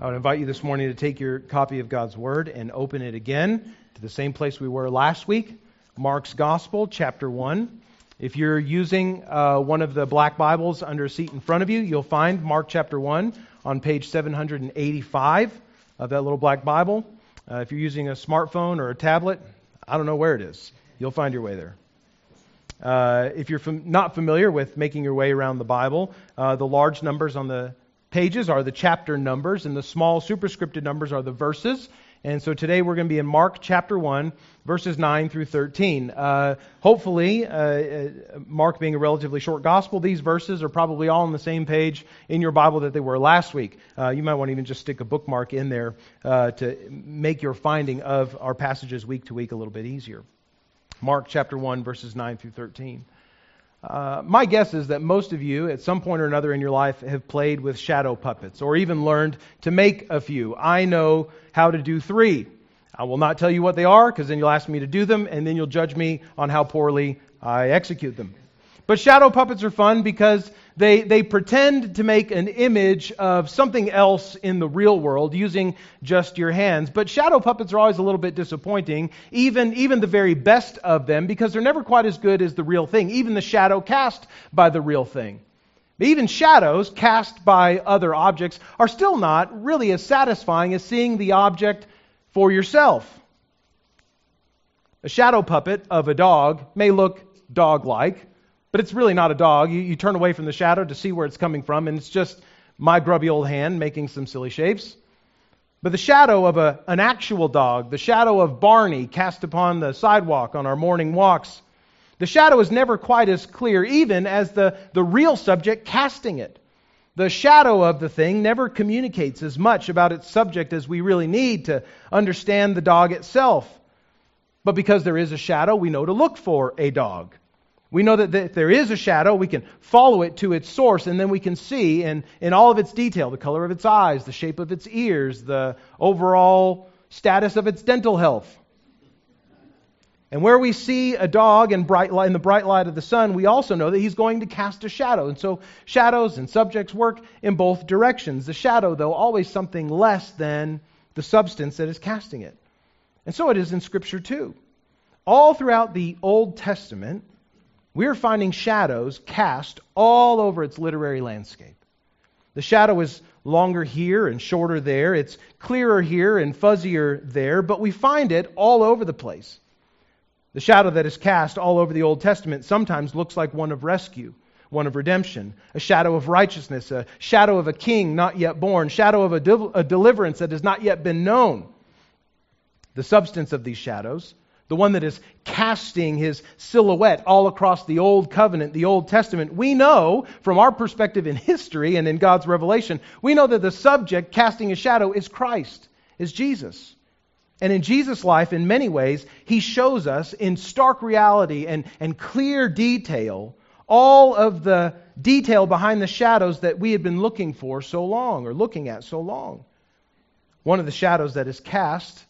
I would invite you this morning to take your copy of God's Word and open it again to the same place we were last week, Mark's Gospel, chapter 1. If you're using uh, one of the black Bibles under a seat in front of you, you'll find Mark chapter 1 on page 785 of that little black Bible. Uh, if you're using a smartphone or a tablet, I don't know where it is. You'll find your way there. Uh, if you're fam- not familiar with making your way around the Bible, uh, the large numbers on the pages are the chapter numbers, and the small superscripted numbers are the verses. And so today we're going to be in Mark chapter 1, verses 9 through 13. Uh, hopefully, uh, uh, Mark being a relatively short gospel, these verses are probably all on the same page in your Bible that they were last week. Uh, you might want to even just stick a bookmark in there uh, to make your finding of our passages week to week a little bit easier. Mark chapter 1, verses 9 through 13. Uh, my guess is that most of you, at some point or another in your life, have played with shadow puppets or even learned to make a few. I know how to do three. I will not tell you what they are because then you'll ask me to do them and then you'll judge me on how poorly I execute them. But shadow puppets are fun because they, they pretend to make an image of something else in the real world using just your hands. But shadow puppets are always a little bit disappointing, even, even the very best of them, because they're never quite as good as the real thing, even the shadow cast by the real thing. Even shadows cast by other objects are still not really as satisfying as seeing the object for yourself. A shadow puppet of a dog may look dog like, but it's really not a dog. You, you turn away from the shadow to see where it's coming from, and it's just my grubby old hand making some silly shapes. But the shadow of a, an actual dog, the shadow of Barney cast upon the sidewalk on our morning walks, the shadow is never quite as clear, even as the, the real subject casting it. The shadow of the thing never communicates as much about its subject as we really need to understand the dog itself. But because there is a shadow, we know to look for a dog. We know that if there is a shadow, we can follow it to its source, and then we can see in, in all of its detail the color of its eyes, the shape of its ears, the overall status of its dental health. And where we see a dog in, bright light, in the bright light of the sun, we also know that he's going to cast a shadow. And so shadows and subjects work in both directions. The shadow, though, always something less than the substance that is casting it. And so it is in Scripture, too. All throughout the Old Testament, we're finding shadows cast all over its literary landscape. The shadow is longer here and shorter there. It's clearer here and fuzzier there, but we find it all over the place. The shadow that is cast all over the Old Testament sometimes looks like one of rescue, one of redemption, a shadow of righteousness, a shadow of a king not yet born, shadow of a, de- a deliverance that has not yet been known. The substance of these shadows the one that is casting his silhouette all across the Old Covenant, the Old Testament, we know from our perspective in history and in God's revelation, we know that the subject casting a shadow is Christ, is Jesus. And in Jesus' life, in many ways, he shows us in stark reality and, and clear detail all of the detail behind the shadows that we had been looking for so long or looking at so long. One of the shadows that is cast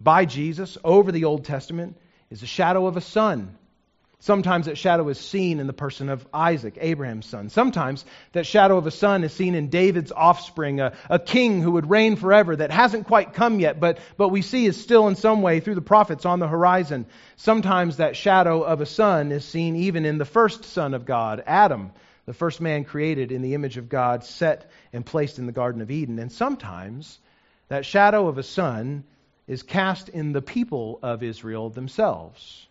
by Jesus over the Old Testament is the shadow of a son. Sometimes that shadow is seen in the person of Isaac, Abraham's son. Sometimes that shadow of a son is seen in David's offspring, a, a, king who would reign forever that hasn't quite come yet, but, but we see is still in some way through the prophets on the horizon. Sometimes that shadow of a son is seen even in the first son of God, Adam, the first man created in the image of God, set and placed in the Garden of Eden. And sometimes that shadow of a son is cast in the people of Israel themselves.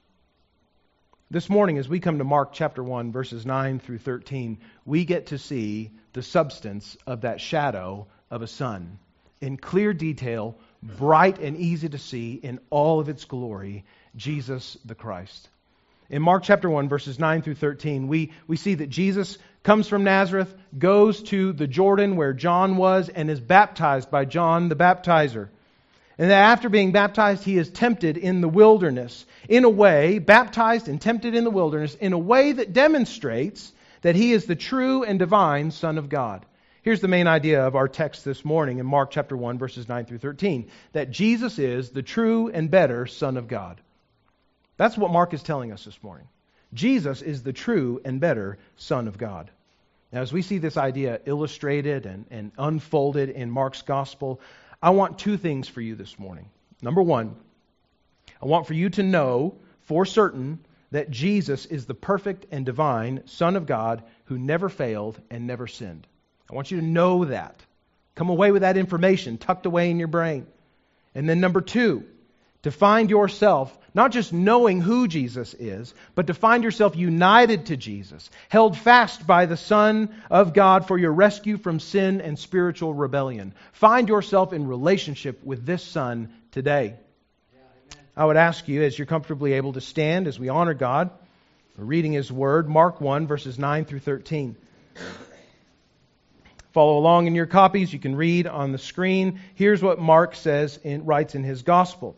This morning, as we come to Mark chapter 1, verses 9 through 13, we get to see the substance of that shadow of a son in clear detail, bright and easy to see in all of its glory, Jesus the Christ. In Mark chapter 1, verses 9 through 13, we, we see that Jesus comes from Nazareth, goes to the Jordan where John was, and is baptized by John the baptizer. And that after being baptized, he is tempted in the wilderness. In a way, baptized and tempted in the wilderness, in a way that demonstrates that he is the true and divine Son of God. Here's the main idea of our text this morning in Mark chapter 1, verses 9 through 13 that Jesus is the true and better Son of God. That's what Mark is telling us this morning. Jesus is the true and better Son of God. Now, as we see this idea illustrated and, and unfolded in Mark's gospel, I want two things for you this morning. Number one, I want for you to know for certain that Jesus is the perfect and divine Son of God who never failed and never sinned. I want you to know that. Come away with that information tucked away in your brain. And then, number two, to find yourself not just knowing who Jesus is, but to find yourself united to Jesus, held fast by the Son of God for your rescue from sin and spiritual rebellion. Find yourself in relationship with this Son today. I would ask you, as you're comfortably able to stand as we honor God, reading His Word, Mark 1, verses 9 through 13. Follow along in your copies. You can read on the screen. Here's what Mark says in, writes in his gospel.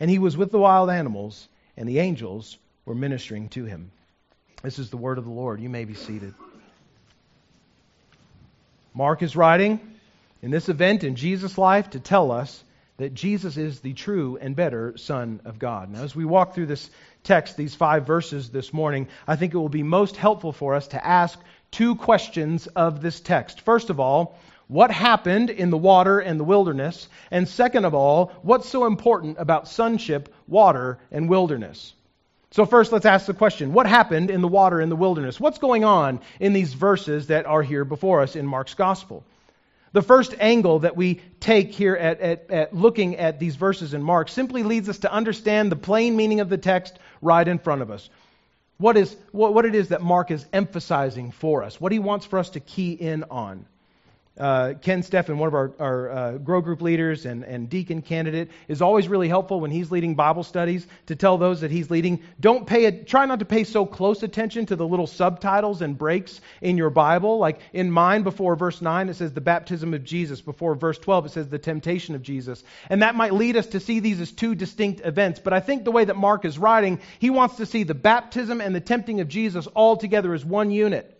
And he was with the wild animals, and the angels were ministering to him. This is the word of the Lord. You may be seated. Mark is writing in this event in Jesus' life to tell us that Jesus is the true and better Son of God. Now, as we walk through this text, these five verses this morning, I think it will be most helpful for us to ask two questions of this text. First of all, what happened in the water and the wilderness? And second of all, what's so important about sonship, water, and wilderness? So, first, let's ask the question what happened in the water in the wilderness? What's going on in these verses that are here before us in Mark's gospel? The first angle that we take here at, at, at, looking at these verses in Mark simply leads us to understand the plain meaning of the text right in front of us what, is, what, what it is that Mark is emphasizing for us, what he wants for us to key in on uh, Ken Steffen, one of our, our uh, grow group leaders and, and deacon candidate, is always really helpful when he's leading Bible studies to tell those that he's leading, don't pay a, try not to pay so close attention to the little subtitles and breaks in your Bible. Like in mine, before verse 9, it says the baptism of Jesus. Before verse 12, it says the temptation of Jesus. And that might lead us to see these as two distinct events. But I think the way that Mark is writing, he wants to see the baptism and the tempting of Jesus all together as one unit.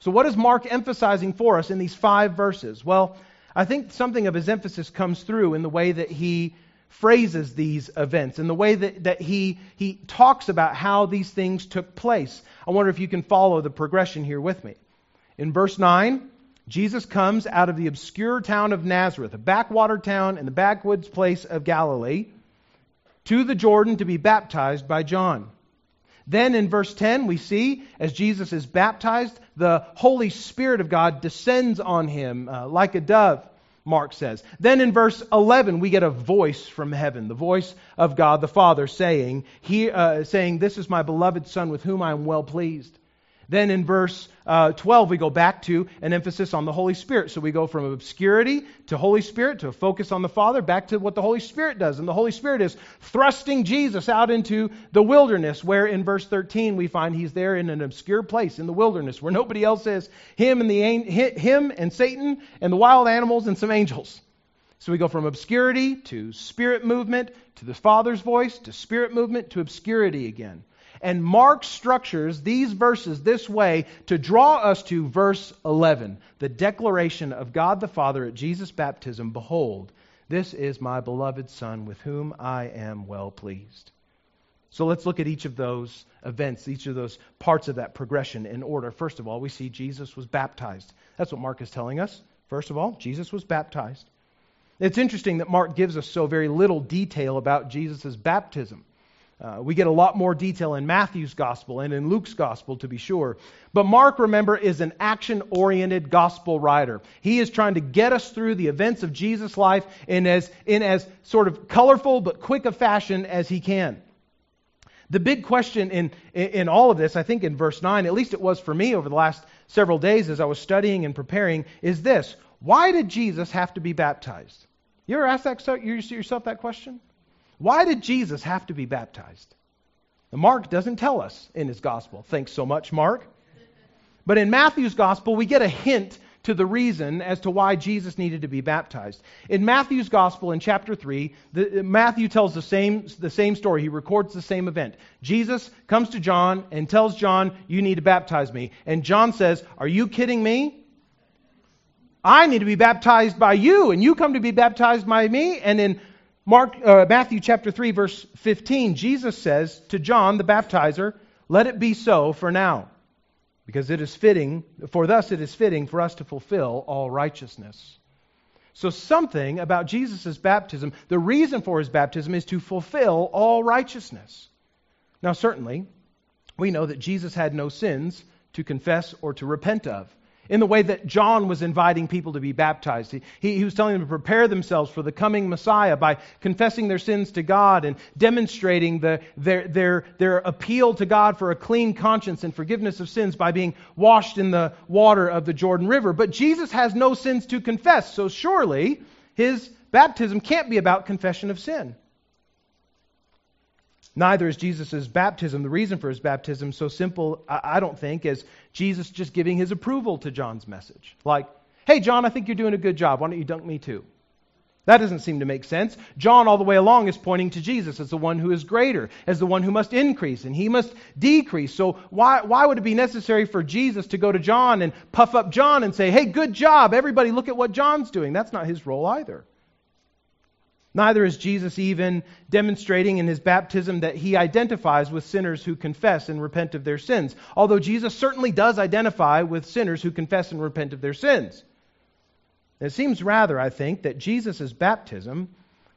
So, what is Mark emphasizing for us in these five verses? Well, I think something of his emphasis comes through in the way that he phrases these events, in the way that, that he, he talks about how these things took place. I wonder if you can follow the progression here with me. In verse 9, Jesus comes out of the obscure town of Nazareth, a backwater town in the backwoods place of Galilee, to the Jordan to be baptized by John. Then in verse 10, we see as Jesus is baptized, the Holy Spirit of God descends on him uh, like a dove, Mark says. Then in verse 11, we get a voice from heaven, the voice of God the Father saying, he, uh, saying This is my beloved Son with whom I am well pleased. Then in verse uh, 12, we go back to an emphasis on the Holy Spirit. So we go from obscurity to Holy Spirit to a focus on the Father back to what the Holy Spirit does. And the Holy Spirit is thrusting Jesus out into the wilderness, where in verse 13 we find he's there in an obscure place in the wilderness where nobody else is. Him and, the, him and Satan and the wild animals and some angels. So we go from obscurity to spirit movement to the Father's voice to spirit movement to obscurity again. And Mark structures these verses this way to draw us to verse 11, the declaration of God the Father at Jesus' baptism Behold, this is my beloved Son with whom I am well pleased. So let's look at each of those events, each of those parts of that progression in order. First of all, we see Jesus was baptized. That's what Mark is telling us. First of all, Jesus was baptized. It's interesting that Mark gives us so very little detail about Jesus' baptism. Uh, we get a lot more detail in Matthew's gospel and in Luke's gospel, to be sure. But Mark, remember, is an action oriented gospel writer. He is trying to get us through the events of Jesus' life in as, in as sort of colorful but quick a fashion as he can. The big question in, in all of this, I think in verse 9, at least it was for me over the last several days as I was studying and preparing, is this Why did Jesus have to be baptized? You ever ask that, yourself that question? Why did Jesus have to be baptized? Mark doesn't tell us in his gospel. Thanks so much, Mark. But in Matthew's gospel, we get a hint to the reason as to why Jesus needed to be baptized. In Matthew's gospel in chapter 3, the, Matthew tells the same, the same story. He records the same event. Jesus comes to John and tells John, You need to baptize me. And John says, Are you kidding me? I need to be baptized by you, and you come to be baptized by me. And in Mark, uh, Matthew chapter 3, verse 15, Jesus says to John the baptizer, Let it be so for now because it is fitting, for thus it is fitting for us to fulfill all righteousness. So, something about Jesus' baptism, the reason for his baptism is to fulfill all righteousness. Now, certainly, we know that Jesus had no sins to confess or to repent of in the way that John was inviting people to be baptized. He, he, was telling them to prepare themselves for the coming Messiah by confessing their sins to God and demonstrating the, their, their, their appeal to God for a clean conscience and forgiveness of sins by being washed in the water of the Jordan River. But Jesus has no sins to confess, so surely his baptism can't be about confession of sin. Neither is Jesus' baptism, the reason for his baptism, so simple, I don't think, as Jesus just giving his approval to John's message. Like, hey, John, I think you're doing a good job. Why don't you dunk me too? That doesn't seem to make sense. John, all the way along, is pointing to Jesus as the one who is greater, as the one who must increase, and he must decrease. So, why, why would it be necessary for Jesus to go to John and puff up John and say, hey, good job, everybody, look at what John's doing? That's not his role either. Neither is Jesus even demonstrating in his baptism that he identifies with sinners who confess and repent of their sins, although Jesus certainly does identify with sinners who confess and repent of their sins. It seems rather, I think, that Jesus' baptism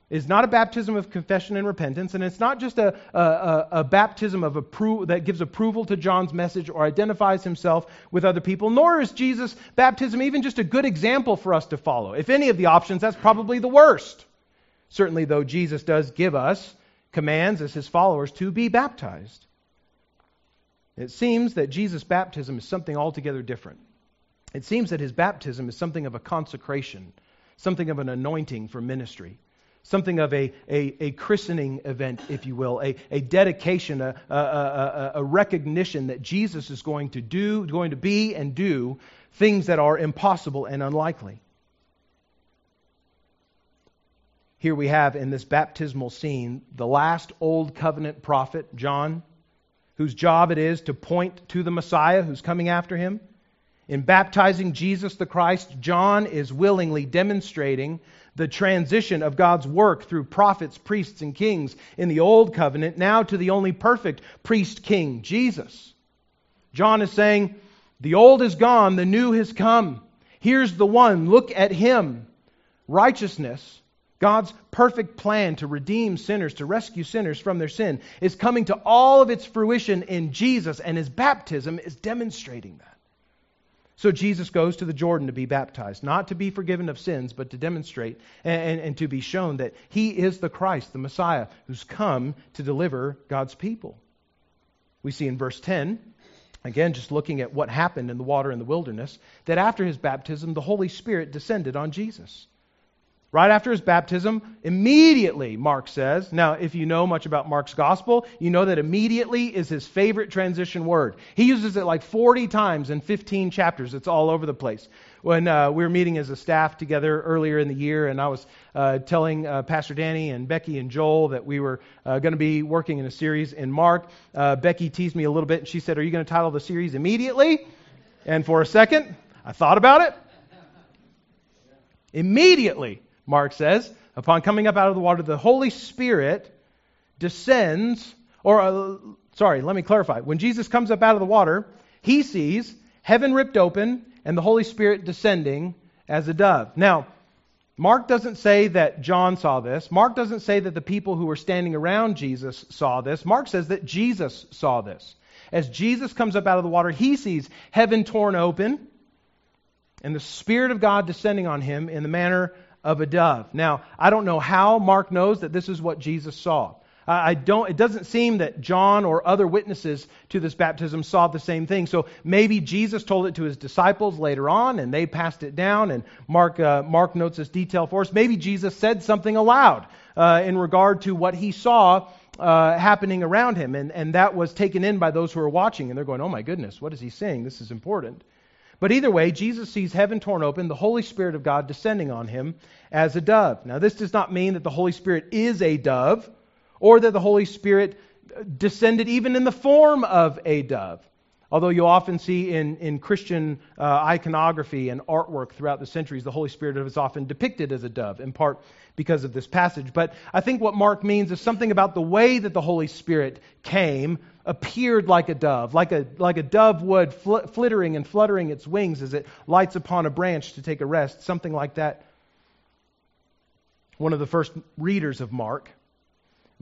is not a baptism of confession and repentance, and it's not just a, a, a baptism of appro- that gives approval to John's message or identifies himself with other people, nor is Jesus' baptism even just a good example for us to follow. If any of the options, that's probably the worst. Certainly, though, Jesus does give us commands as his followers to be baptized. It seems that Jesus' baptism is something altogether different. It seems that his baptism is something of a consecration, something of an anointing for ministry, something of a, a, a christening event, if you will, a, a dedication, a, a, a, a recognition that Jesus is going to do, going to be and do things that are impossible and unlikely. Here we have in this baptismal scene the last old covenant prophet, John, whose job it is to point to the Messiah who's coming after him. In baptizing Jesus the Christ, John is willingly demonstrating the transition of God's work through prophets, priests, and kings in the Old Covenant now to the only perfect priest king, Jesus. John is saying, The old is gone, the new has come. Here's the one, look at him. Righteousness God's perfect plan to redeem sinners, to rescue sinners from their sin, is coming to all of its fruition in Jesus, and his baptism is demonstrating that. So Jesus goes to the Jordan to be baptized, not to be forgiven of sins, but to demonstrate and, and, and, to be shown that he is the Christ, the Messiah, who's come to deliver God's people. We see in verse 10, again, just looking at what happened in the water in the wilderness, that after his baptism, the Holy Spirit descended on Jesus. Right after his baptism, immediately, Mark says. Now, if you know much about Mark's gospel, you know that immediately is his favorite transition word. He uses it like 40 times in 15 chapters. It's all over the place. When uh, we were meeting as a staff together earlier in the year, and I was uh, telling uh, Pastor Danny and Becky and Joel that we were uh, going to be working in a series in Mark, uh, Becky teased me a little bit and she said, Are you going to title the series immediately? And for a second, I thought about it. Immediately Mark says. Upon coming up out of the water, the Holy Spirit descends, or, uh, sorry, let me clarify. When Jesus comes up out of the water, he sees heaven ripped open and the Holy Spirit descending as a dove. Now, Mark doesn't say that John saw this. Mark doesn't say that the people who were standing around Jesus saw this. Mark says that Jesus saw this. As Jesus comes up out of the water, he sees heaven torn open and the Spirit of God descending on him in the manner of a dove. Now, I don't know how Mark knows that this is what Jesus saw. I don't, it doesn't seem that John or other witnesses to this baptism saw the same thing. So maybe Jesus told it to his disciples later on and they passed it down, and Mark, uh, Mark notes this detail for us. Maybe Jesus said something aloud uh, in regard to what he saw uh, happening around him. And, and that was taken in by those who are watching. And they're going, oh my goodness, what is he saying? This is important. But either way, Jesus sees heaven torn open, the Holy Spirit of God descending on him as a dove. Now, this does not mean that the Holy Spirit is a dove or that the Holy Spirit descended even in the form of a dove. Although you often see in, in Christian uh, iconography and artwork throughout the centuries, the Holy Spirit is often depicted as a dove, in part because of this passage. But I think what Mark means is something about the way that the Holy Spirit came, appeared like a dove, like a, like a dove would, fl- flittering and fluttering its wings as it lights upon a branch to take a rest, something like that. One of the first readers of Mark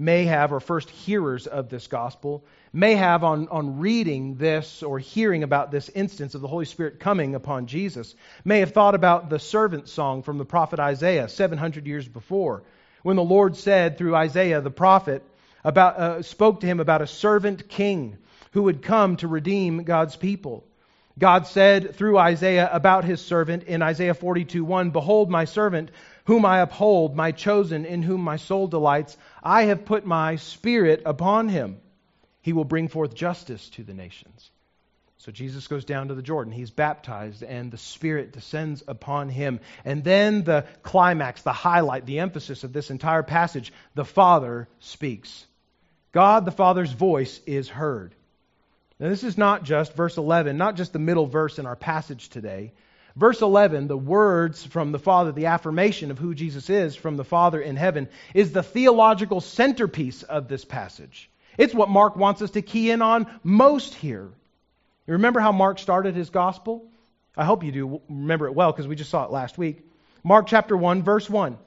may have, or first hearers of this gospel, may have on, on reading this or hearing about this instance of the Holy Spirit coming upon Jesus, may have thought about the servant song from the prophet Isaiah 700 years before, when the Lord said through Isaiah the prophet, about, uh, spoke to him about a servant king who would come to redeem God's people. God said through Isaiah about his servant in Isaiah 42 1 Behold, my servant, whom I uphold, my chosen, in whom my soul delights. I have put my spirit upon him. He will bring forth justice to the nations. So Jesus goes down to the Jordan. He's baptized, and the Spirit descends upon him. And then the climax, the highlight, the emphasis of this entire passage the Father speaks. God the Father's voice is heard. Now, this is not just verse 11, not just the middle verse in our passage today. Verse 11, the words from the Father, the affirmation of who Jesus is from the Father in heaven, is the theological centerpiece of this passage. It's what Mark wants us to key in on most here. You remember how Mark started his gospel? I hope you do remember it well because we just saw it last week. Mark chapter 1, verse 1.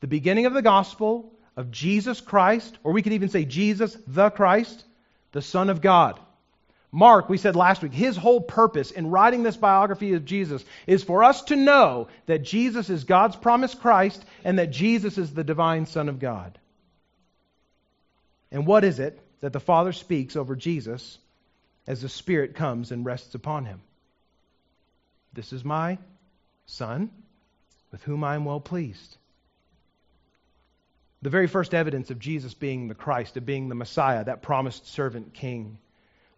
The beginning of the gospel of Jesus Christ, or we could even say Jesus the Christ, the Son of God. Mark, we said last week, his whole purpose in writing this biography of Jesus is for us to know that Jesus is God's promised Christ and that Jesus is the divine Son of God. And what is it that the Father speaks over Jesus as the Spirit comes and rests upon him? This is my Son, with whom I am well pleased. The very first evidence of Jesus being the Christ, of being the Messiah, that promised servant king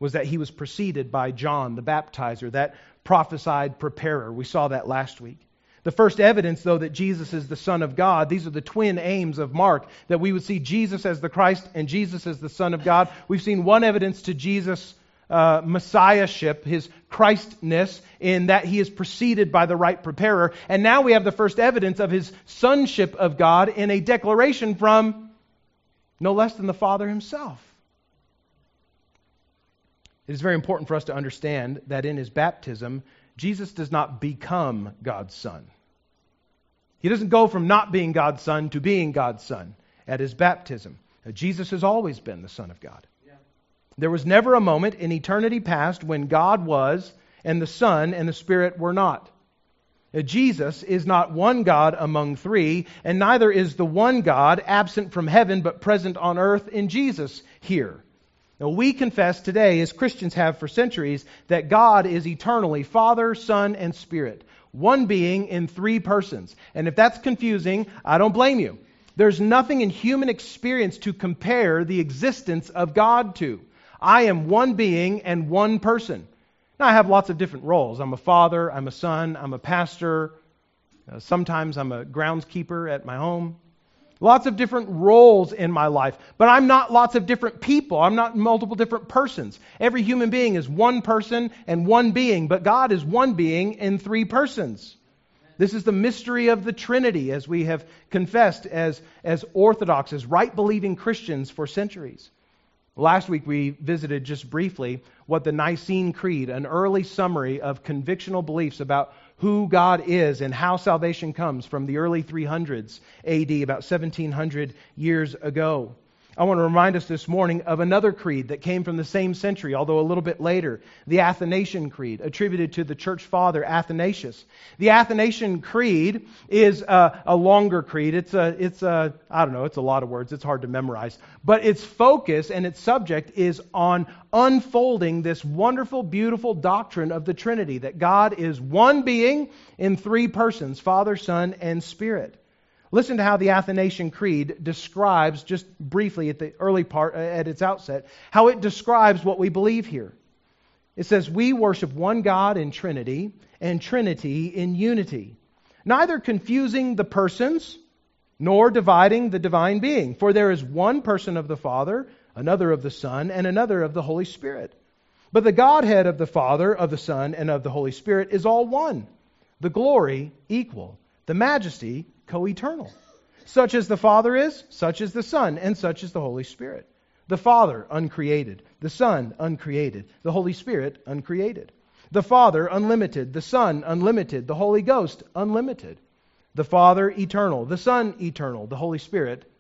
was that he was preceded by John the baptizer, that prophesied preparer. We saw that last week. The first evidence, though, that Jesus is the Son of God, these are the twin aims of Mark, that we would see Jesus as the Christ and Jesus as the Son of God. We've seen one evidence to Jesus' uh, messiahship, his Christness, in that he is preceded by the right preparer. And now we have the first evidence of his sonship of God in a declaration from no less than the Father himself. It is very important for us to understand that in his baptism, Jesus does not become God's Son. He doesn't go from not being God's Son to being God's Son at his baptism. Now, Jesus has always been the Son of God. Yeah. There was never a moment in eternity past when God was and the Son and the Spirit were not. Now, Jesus is not one God among three, and neither is the one God absent from heaven but present on earth in Jesus here. Now, we confess today, as Christians have for centuries, that God is eternally Father, Son, and Spirit, one being in three persons. And if that's confusing, I don't blame you. There's nothing in human experience to compare the existence of God to. I am one being and one person. Now, I have lots of different roles. I'm a father, I'm a son, I'm a pastor. Uh, sometimes I'm a groundskeeper at my home lots of different roles in my life, but I'm not lots of different people. I'm not multiple different persons. Every human being is one person and one being, but God is one being in three persons. This is the mystery of the Trinity, as we have confessed as, as Orthodox, as right believing Christians for centuries. Last week we visited just briefly what the Nicene Creed, an early summary of convictional beliefs about who God is and how salvation comes from the early 300s AD, about 1700 years ago. I want to remind us this morning of another creed that came from the same century, although a little bit later, the Athanasian Creed, attributed to the church father Athanasius. The Athanasian Creed is a, a longer creed. It's a, it's a, I don't know, it's a lot of words. It's hard to memorize. But its focus and its subject is on unfolding this wonderful, beautiful doctrine of the Trinity, that God is one being in three persons, Father, Son, and Spirit. Listen to how the Athanasian Creed describes, just briefly at the early part, uh, at its outset, how it describes what we believe here. It says, We worship one God in Trinity and Trinity in unity, neither confusing the persons nor dividing the divine being. For there is one person of the Father, another of the Son, and another of the Holy Spirit. But the Godhead of the Father, of the Son, and of the Holy Spirit is all one, the glory equal, the majesty co eternal. Such as the Father is, such is the Son, and such is the Holy Spirit. The Father, uncreated. The Son, uncreated. The Holy Spirit, uncreated. The Father, unlimited. The Son, unlimited. The Holy Ghost, unlimited. The Father, eternal. The Son, eternal. The Holy Spirit,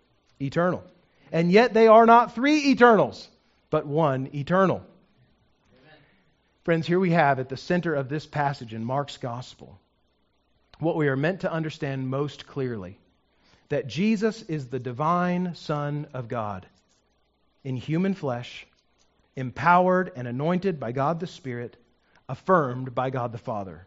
eternal. And yet they are not three eternals, but one eternal. Amen. Friends, here we have at the center of this passage in Mark's Gospel what we are meant to understand most clearly that Jesus is the divine Son of God in human flesh, empowered and anointed by God the Spirit, affirmed by God the Father.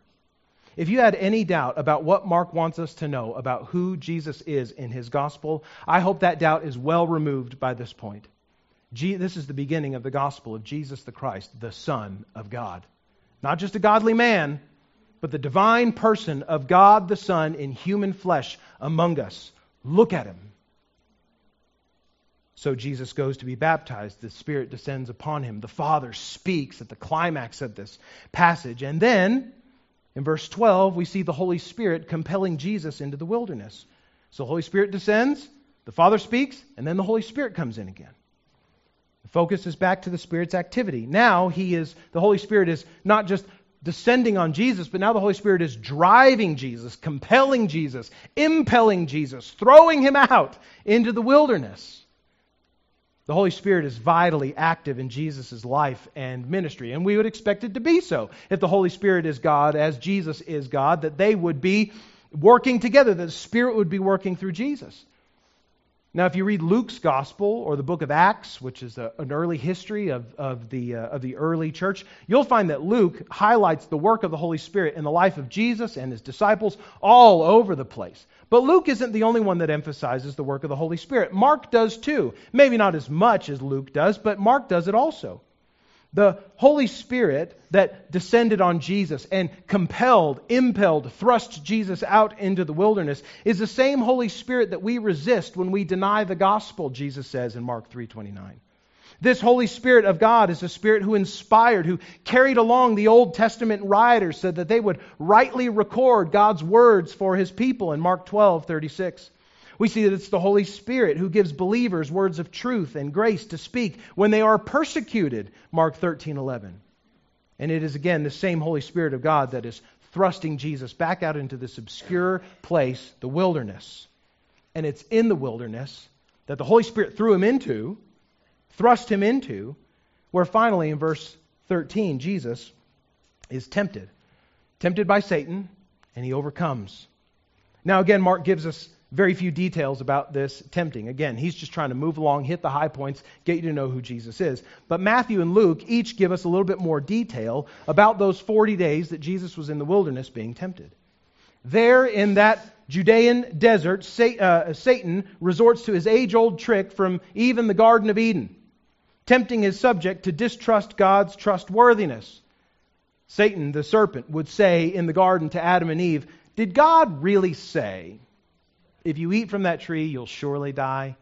If you had any doubt about what Mark wants us to know about who Jesus is in his gospel, I hope that doubt is well removed by this point. this is the beginning of the gospel of Jesus the Christ, the Son of God. Not just a godly man, but the divine person of God the Son in human flesh among us. Look at him. So Jesus goes to be baptized. The Spirit descends upon him. The Father speaks at the climax of this passage. And then, in verse 12, we see the Holy Spirit compelling Jesus into the wilderness. So the Holy Spirit descends, the Father speaks, and then the Holy Spirit comes in again. The focus is back to the Spirit's activity. Now he is the Holy Spirit is not just descending on Jesus, but now the Holy Spirit is driving Jesus, compelling Jesus, impelling Jesus, throwing him out into the wilderness. The Holy Spirit is vitally active in Jesus' life and ministry, and we would expect it to be so. If the Holy Spirit is God, as Jesus is God, that they would be working together, that the Spirit would be working through Jesus. Now, if you read Luke's gospel or the book of Acts, which is a, an early history of, of, the, uh, of the early church, you'll find that Luke highlights the work of the Holy Spirit in the life of Jesus and his disciples all over the place. But Luke isn't the only one that emphasizes the work of the Holy Spirit. Mark does too. Maybe not as much as Luke does, but Mark does it also. The Holy Spirit that descended on Jesus and compelled, impelled, thrust Jesus out into the wilderness is the same Holy Spirit that we resist when we deny the gospel, Jesus says in Mark 3:29. This Holy Spirit of God is a spirit who inspired, who carried along the Old Testament writers so that they would rightly record God's words for his people in Mark 12:36. We see that it's the Holy Spirit who gives believers words of truth and grace to speak when they are persecuted, Mark 13:11. And it is again the same Holy Spirit of God that is thrusting Jesus back out into this obscure place, the wilderness. And it's in the wilderness that the Holy Spirit threw him into, thrust him into, where finally in verse 13 Jesus is tempted. Tempted by Satan, and he overcomes. Now, again, Mark gives us very few details about this tempting. Again, he's just trying to move along, hit the high points, get you to know who Jesus is. But Matthew and Luke each give us a little bit more detail about those 40 days that Jesus was in the wilderness being tempted. There in that Judean desert, uh, Satan resorts to his age old trick from even the Garden of Eden, tempting his subject to distrust God's trustworthiness. Satan, the serpent, would say in the garden to Adam and Eve, Did God really say? If you eat from that tree, you'll surely die.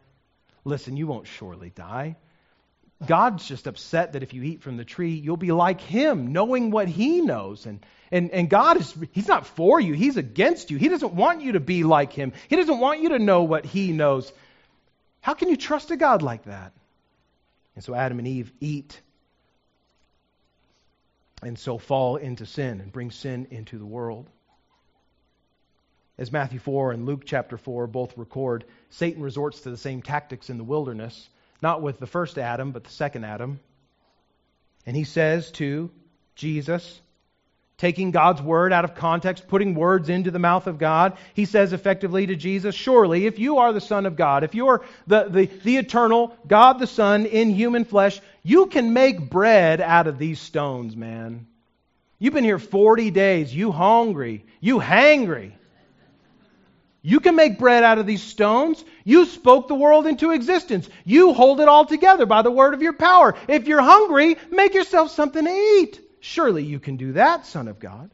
Listen, you won't surely die. God's just upset that if you eat from the tree, you'll be like him, knowing what he knows. And, and, and God is, he's not for you, he's against you. He doesn't want you to be like him, he doesn't want you to know what he knows. How can you trust a God like that? And so Adam and Eve eat and so fall into sin and bring sin into the world. As Matthew 4 and Luke chapter 4 both record, Satan resorts to the same tactics in the wilderness, not with the first Adam, but the second Adam. And he says to Jesus, taking God's word out of context, putting words into the mouth of God, he says effectively to Jesus, Surely, if you are the Son of God, if you're the, the, the eternal God the Son in human flesh, you can make bread out of these stones, man. You've been here 40 days. You hungry. You hangry. You can make bread out of these stones. You spoke the world into existence. You hold it all together by the word of your power. If you're hungry, make yourself something to eat. Surely you can do that, Son of God.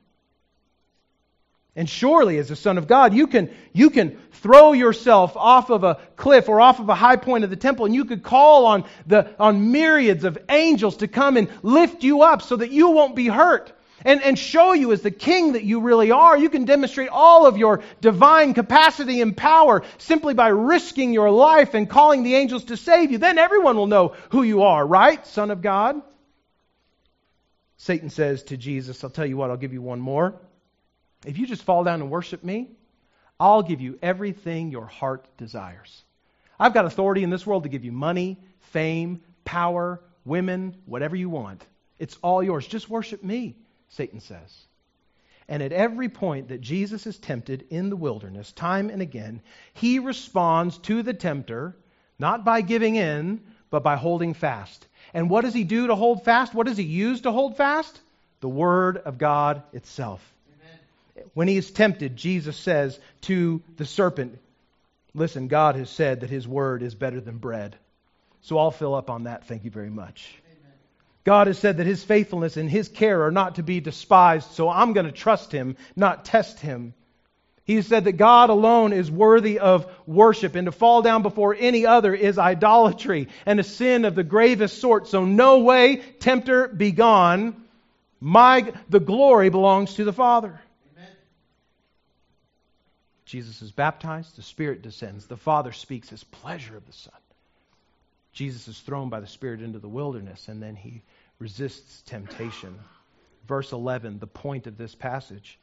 And surely, as a Son of God, you can, you can throw yourself off of a cliff or off of a high point of the temple, and you could call on, the, on myriads of angels to come and lift you up so that you won't be hurt and, and show you as the king that you really are. You can demonstrate all of your divine capacity and power simply by risking your life and calling the angels to save you. Then everyone will know who you are, right, Son of God? Satan says to Jesus, I'll tell you what, I'll give you one more. If you just fall down and worship me, I'll give you everything your heart desires. I've got authority in this world to give you money, fame, power, women, whatever you want. It's all yours. Just worship me. Satan says. And at every point that Jesus is tempted in the wilderness, time and again, he responds to the tempter not by giving in, but by holding fast. And what does he do to hold fast? What does he use to hold fast? The Word of God itself. Amen. When he is tempted, Jesus says to the serpent, Listen, God has said that his Word is better than bread. So I'll fill up on that. Thank you very much. God has said that his faithfulness and his care are not to be despised, so I'm going to trust him, not test him. He said that God alone is worthy of worship, and to fall down before any other is idolatry and a sin of the gravest sort. So, no way, tempter, be gone. My, the glory belongs to the Father. Amen. Jesus is baptized, the Spirit descends, the Father speaks his pleasure of the Son. Jesus is thrown by the Spirit into the wilderness, and then he resists temptation. Verse 11, the point of this passage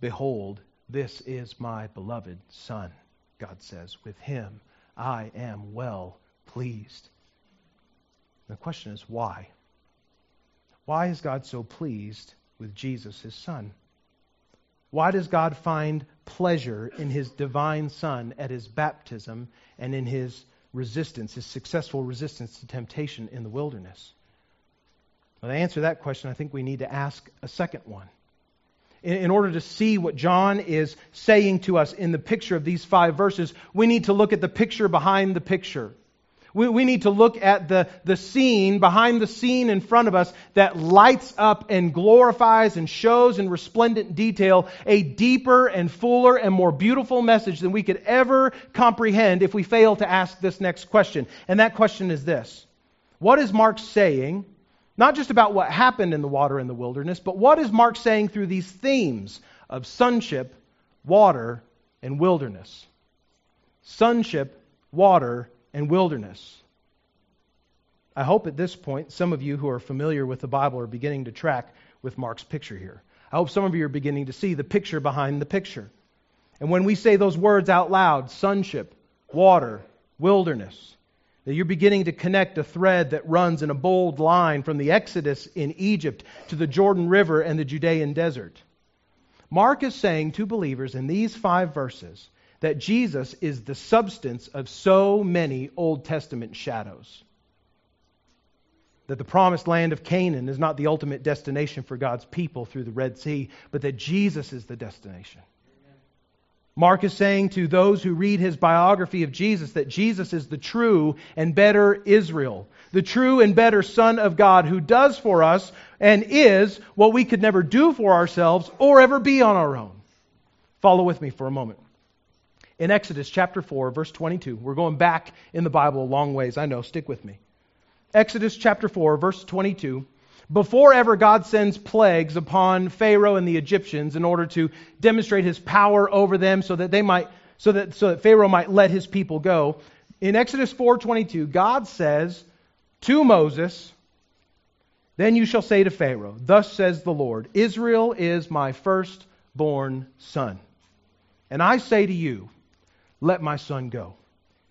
Behold, this is my beloved Son, God says. With him I am well pleased. The question is why? Why is God so pleased with Jesus, his Son? Why does God find pleasure in his divine Son at his baptism and in his resistance, his successful resistance to temptation in the wilderness? Well, to answer that question, I think we need to ask a second one. In, in order to see what John is saying to us in the picture of these five verses, we need to look at the picture behind the picture. We, we need to look at the, the scene behind the scene in front of us that lights up and glorifies and shows in resplendent detail a deeper and fuller and more beautiful message than we could ever comprehend if we fail to ask this next question. And that question is this What is Mark saying? Not just about what happened in the water in the wilderness, but what is Mark saying through these themes of sonship, water, and wilderness? Sonship, water, and wilderness. I hope at this point some of you who are familiar with the Bible are beginning to track with Mark's picture here. I hope some of you are beginning to see the picture behind the picture. And when we say those words out loud sonship, water, wilderness that you're beginning to connect a thread that runs in a bold line from the Exodus in Egypt to the Jordan River and the Judean desert. Mark is saying to believers in these five verses that Jesus is the substance of so many Old Testament shadows. That the promised land of Canaan is not the ultimate destination for God's people through the Red Sea, but that Jesus is the destination. Mark is saying to those who read his biography of Jesus that Jesus is the true and better Israel, the true and better Son of God who does for us and is what we could never do for ourselves or ever be on our own. Follow with me for a moment in Exodus chapter 4, verse 22. We're going back in the Bible a long ways. I know, stick with me. Exodus chapter 4, verse 22. Before ever God sends plagues upon Pharaoh and the Egyptians in order to demonstrate his power over them so that they might so that so that Pharaoh might let his people go. In Exodus 4:22, God says to Moses, "Then you shall say to Pharaoh, thus says the Lord, Israel is my firstborn son. And I say to you, let my son go,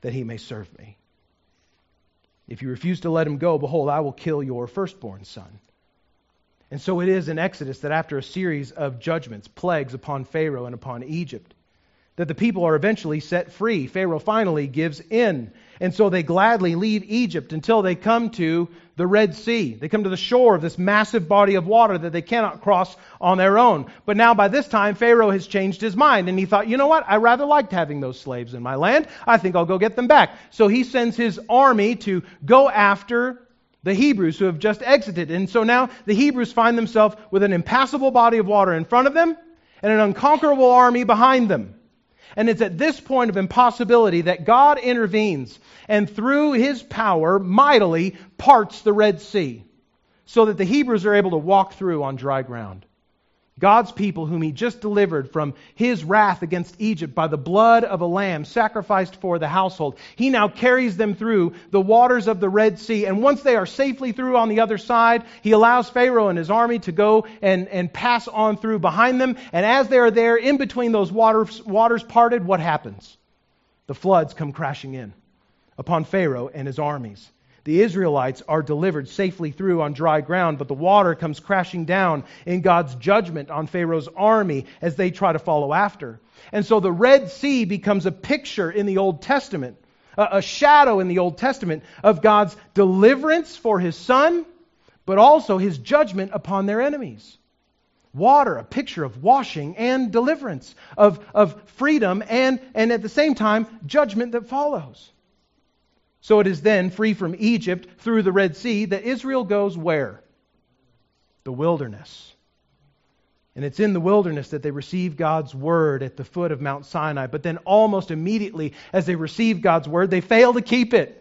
that he may serve me. If you refuse to let him go, behold, I will kill your firstborn son. And so it is in Exodus that after a series of judgments, plagues upon Pharaoh and upon Egypt, that the people are eventually set free. Pharaoh finally gives in. And so they gladly leave Egypt until they come to the Red Sea. They come to the shore of this massive body of water that they cannot cross on their own. But now by this time, Pharaoh has changed his mind and he thought, you know what? I rather liked having those slaves in my land. I think I'll go get them back. So he sends his army to go after the Hebrews who have just exited. And so now the Hebrews find themselves with an impassable body of water in front of them and an unconquerable army behind them. And it's at this point of impossibility that God intervenes and through his power mightily parts the Red Sea so that the Hebrews are able to walk through on dry ground. God's people, whom he just delivered from his wrath against Egypt by the blood of a lamb sacrificed for the household, he now carries them through the waters of the Red Sea. And once they are safely through on the other side, he allows Pharaoh and his army to go and, and pass on through behind them. And as they are there, in between those waters, waters parted, what happens? The floods come crashing in upon Pharaoh and his armies. The Israelites are delivered safely through on dry ground, but the water comes crashing down in God's judgment on Pharaoh's army as they try to follow after. And so the Red Sea becomes a picture in the Old Testament, a shadow in the Old Testament of God's deliverance for his son, but also his judgment upon their enemies. Water, a picture of washing and deliverance, of, of freedom and, and at the same time, judgment that follows. So it is then free from Egypt through the Red Sea that Israel goes where? The wilderness. And it's in the wilderness that they receive God's word at the foot of Mount Sinai. But then, almost immediately, as they receive God's word, they fail to keep it.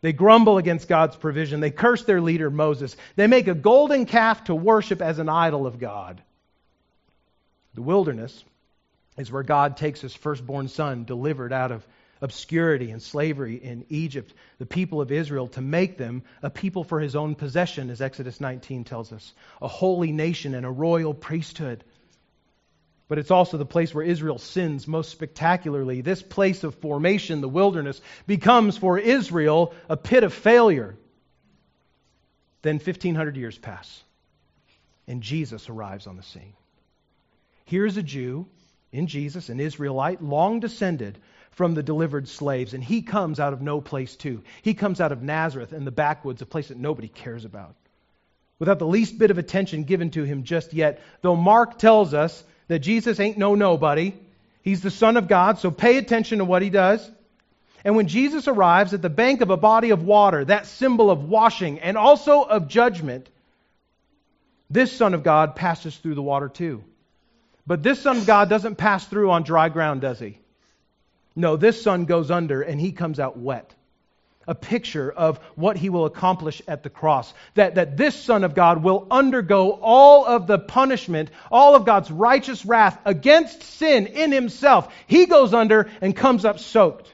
They grumble against God's provision. They curse their leader, Moses. They make a golden calf to worship as an idol of God. The wilderness is where God takes his firstborn son, delivered out of obscurity and slavery in Egypt, the people of Israel, to make them a people for his own possession, as Exodus 19 tells us, a holy nation and a royal priesthood. But it's also the place where Israel sins most spectacularly. This place of formation, the wilderness, becomes for Israel a pit of failure. Then 1,500 years pass, and Jesus arrives on the scene. Here's a Jew in Jesus, an Israelite, long descended from the delivered slaves. And he comes out of no place, too. He comes out of Nazareth in the backwoods, a place that nobody cares about, without the least bit of attention given to him just yet. Though Mark tells us that Jesus ain't no nobody, he's the Son of God, so pay attention to what he does. And when Jesus arrives at the bank of a body of water, that symbol of washing and also of judgment, this Son of God passes through the water too. But this Son of God doesn't pass through on dry ground, does he? No, this son goes under and he comes out wet. A picture of what he will accomplish at the cross. That, that this Son of God will undergo all of the punishment, all of God's righteous wrath against sin in himself. He goes under and comes up soaked.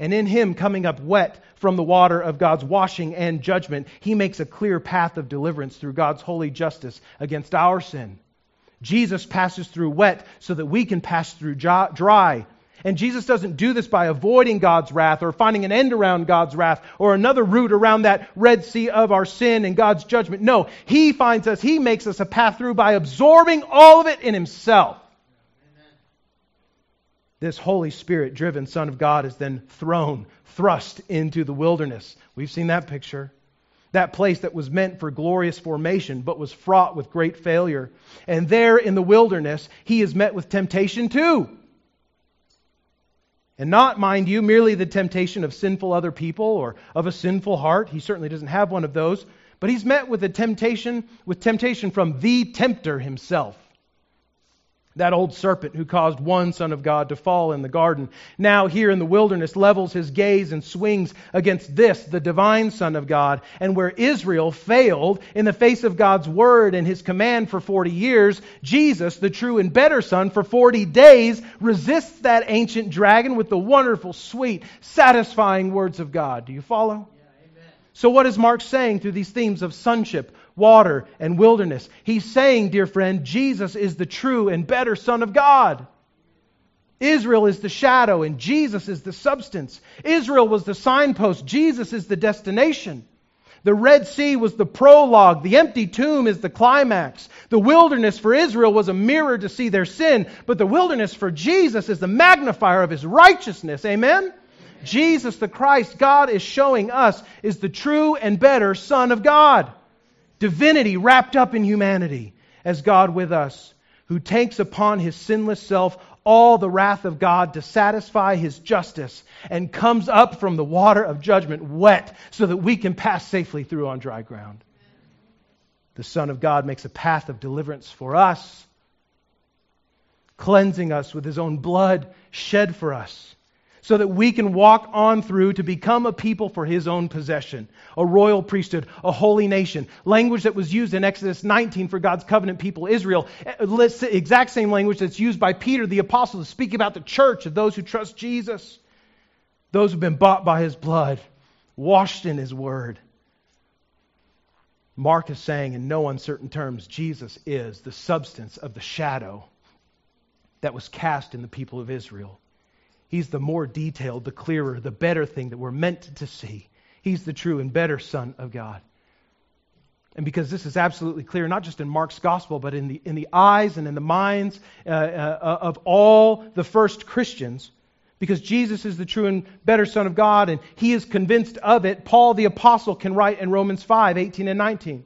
And in him coming up wet from the water of God's washing and judgment, he makes a clear path of deliverance through God's holy justice against our sin. Jesus passes through wet so that we can pass through dry and Jesus doesn't do this by avoiding God's wrath or finding an end around God's wrath or another route around that Red Sea of our sin and God's judgment. No, He finds us, He makes us a path through by absorbing all of it in Himself. Amen. This Holy Spirit driven Son of God is then thrown, thrust into the wilderness. We've seen that picture. That place that was meant for glorious formation, but was fraught with great failure. And there in the wilderness, he is met with temptation too. And not, mind you, merely the temptation of sinful other people or of a sinful heart. He certainly doesn't have one of those. But he's met with a temptation, with temptation from the tempter himself. That old serpent who caused one son of God to fall in the garden, now here in the wilderness levels his gaze and swings against this, the divine Son of God. And where Israel failed in the face of God's word and his command for 40 years, Jesus, the true and better Son, for 40 days resists that ancient dragon with the wonderful, sweet, satisfying words of God. Do you follow? So, what is Mark saying through these themes of sonship, water, and wilderness? He's saying, dear friend, Jesus is the true and better Son of God. Israel is the shadow, and Jesus is the substance. Israel was the signpost, Jesus is the destination. The Red Sea was the prologue. The empty tomb is the climax. The wilderness for Israel was a mirror to see their sin, but the wilderness for Jesus is the magnifier of his righteousness. Amen? Jesus the Christ, God is showing us, is the true and better Son of God. Divinity wrapped up in humanity as God with us, who takes upon his sinless self all the wrath of God to satisfy his justice and comes up from the water of judgment wet so that we can pass safely through on dry ground. The Son of God makes a path of deliverance for us, cleansing us with his own blood shed for us so that we can walk on through to become a people for his own possession, a royal priesthood, a holy nation. Language that was used in Exodus 19 for God's covenant people, Israel. Eh, exact same language that's used by Peter the apostle to speak about the church of those who trust Jesus, those who've been bought by his blood, washed in his word. Mark is saying in no uncertain terms, Jesus is the substance of the shadow that was cast in the people of Israel. He's the more detailed, the clearer, the better thing that we're meant to see. He's the true and better Son of God. And because this is absolutely clear, not just in Mark's gospel, but in the, in the eyes and in the minds uh, uh, of all the first Christians, because Jesus is the true and better Son of God, and he is convinced of it, Paul the Apostle can write in Romans 5 18 and 19.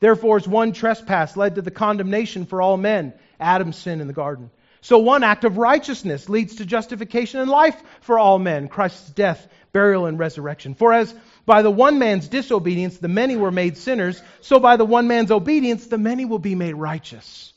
Therefore, as one trespass led to the condemnation for all men, Adam's sin in the garden. So one act of righteousness leads to justification and life for all men, Christ's death, burial, and resurrection. For as by the one man's disobedience the many were made sinners, so by the one man's obedience the many will be made righteous.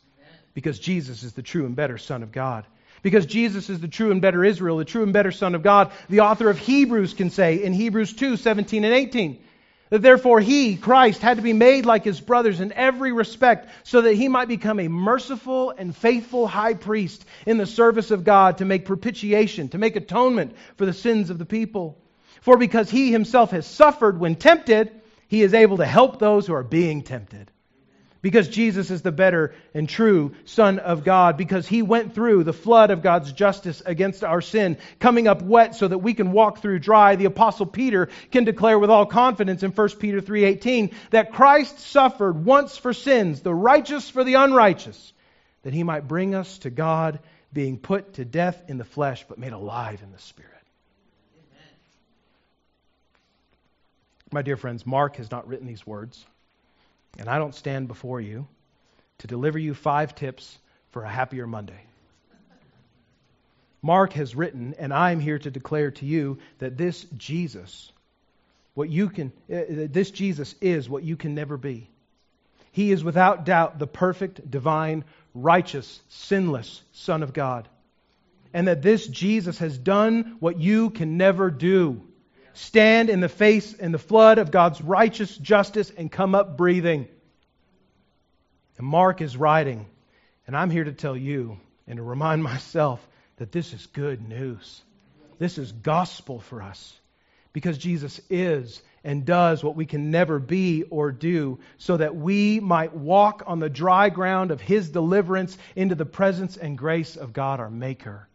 Because Jesus is the true and better Son of God. Because Jesus is the true and better Israel, the true and better Son of God, the author of Hebrews can say in Hebrews 2 17 and 18. That therefore he, Christ, had to be made like his brothers in every respect so that he might become a merciful and faithful high priest in the service of God to make propitiation, to make atonement for the sins of the people. For because he himself has suffered when tempted, he is able to help those who are being tempted because Jesus is the better and true Son of God, because he went through the flood of God's justice against our sin, coming up wet so that we can walk through dry. The apostle Peter can declare with all confidence in 1 Peter 3:18 that Christ suffered once for sins, the righteous for the unrighteous, that he might bring us to God, being put to death in the flesh but made alive in the spirit. My dear friends, Mark has not written these words. And I don't stand before you to deliver you five tips for a happier Monday. Mark has written, and I'm here to declare to you that this Jesus, what you can, uh, this Jesus is what you can never be. He is without doubt the perfect, divine, righteous, sinless Son of God. And that this Jesus has done what you can never do stand in the face in the flood of God's righteous justice and come up breathing. And Mark is writing, and I'm here to tell you and to remind myself that this is good news. This is gospel for us because Jesus is and does what we can never be or do, so that we might walk on the dry ground of His deliverance into the presence and grace of God our Maker.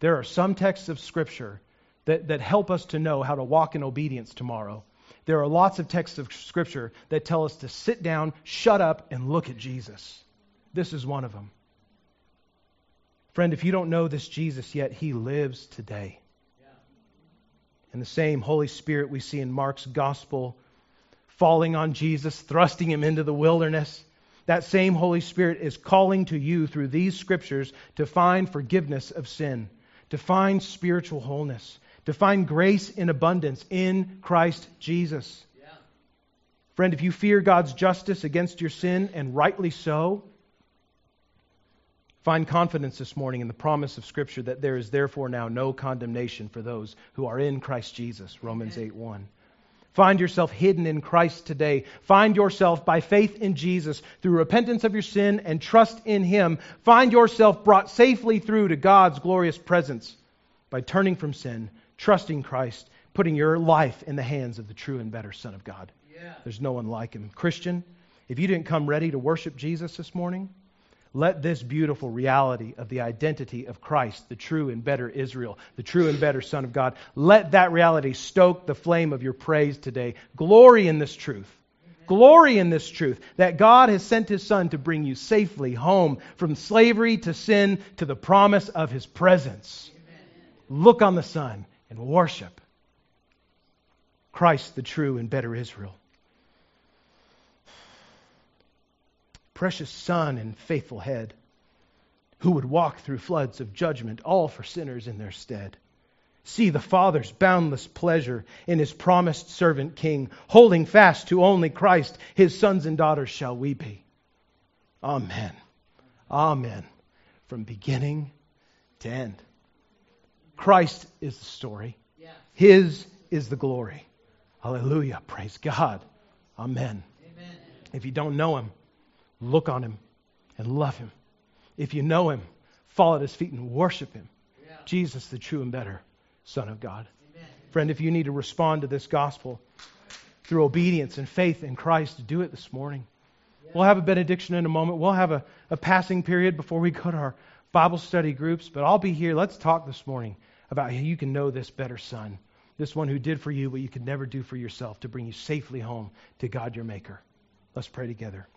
There are some texts of Scripture that, that help us to know how to walk in obedience tomorrow. There are lots of texts of Scripture that tell us to sit down, shut up, and look at Jesus. This is one of them. Friend, if you don't know this Jesus yet, he lives today. And the same Holy Spirit we see in Mark's gospel falling on Jesus, thrusting him into the wilderness. That same Holy Spirit is calling to you through these scriptures to find forgiveness of sin, to find spiritual wholeness, to find grace in abundance in Christ Jesus. Yeah. Friend, if you fear God's justice against your sin, and rightly so, find confidence this morning in the promise of Scripture that there is therefore now no condemnation for those who are in Christ Jesus. Romans 8 1. Find yourself hidden in Christ today. Find yourself by faith in Jesus through repentance of your sin and trust in Him. Find yourself brought safely through to God's glorious presence by turning from sin trusting Christ, putting your life in the hands of the true and better Son of God. Yeah. There's no one like him. Christian, if you didn't come ready to worship Jesus this morning, Let this beautiful reality of the identity of Christ, the true and better Israel, the true and better Son of God, let that reality stoke the flame of your praise today. Glory in this truth. Glory in this truth that God has sent His Son to bring you safely home from slavery to sin to the promise of His presence. Look on the Son and worship Christ, the true and better Israel. precious Son and faithful head, who would walk through floods of judgment, all for sinners in their stead. See the Father's boundless pleasure in his promised servant King, holding fast to only Christ, his sons and daughters shall we be. Amen. Amen. From beginning to end. Christ is the story. His is the glory. Hallelujah. Praise God. Amen. Amen. If you don't know him, Look on him and love him. If you know him, fall at his feet and worship him. Yeah. Jesus, the true and better Son of God. Amen. Friend, if you need to respond to this gospel through obedience and faith in Christ, do it this morning. Yeah. We'll have a benediction in a moment. We'll have a, a passing period before we go to our Bible study groups, but I'll be here. Let's talk this morning about how you can know this better Son, this one who did for you what you could never do for yourself to bring you safely home to God your Maker. Let's pray together.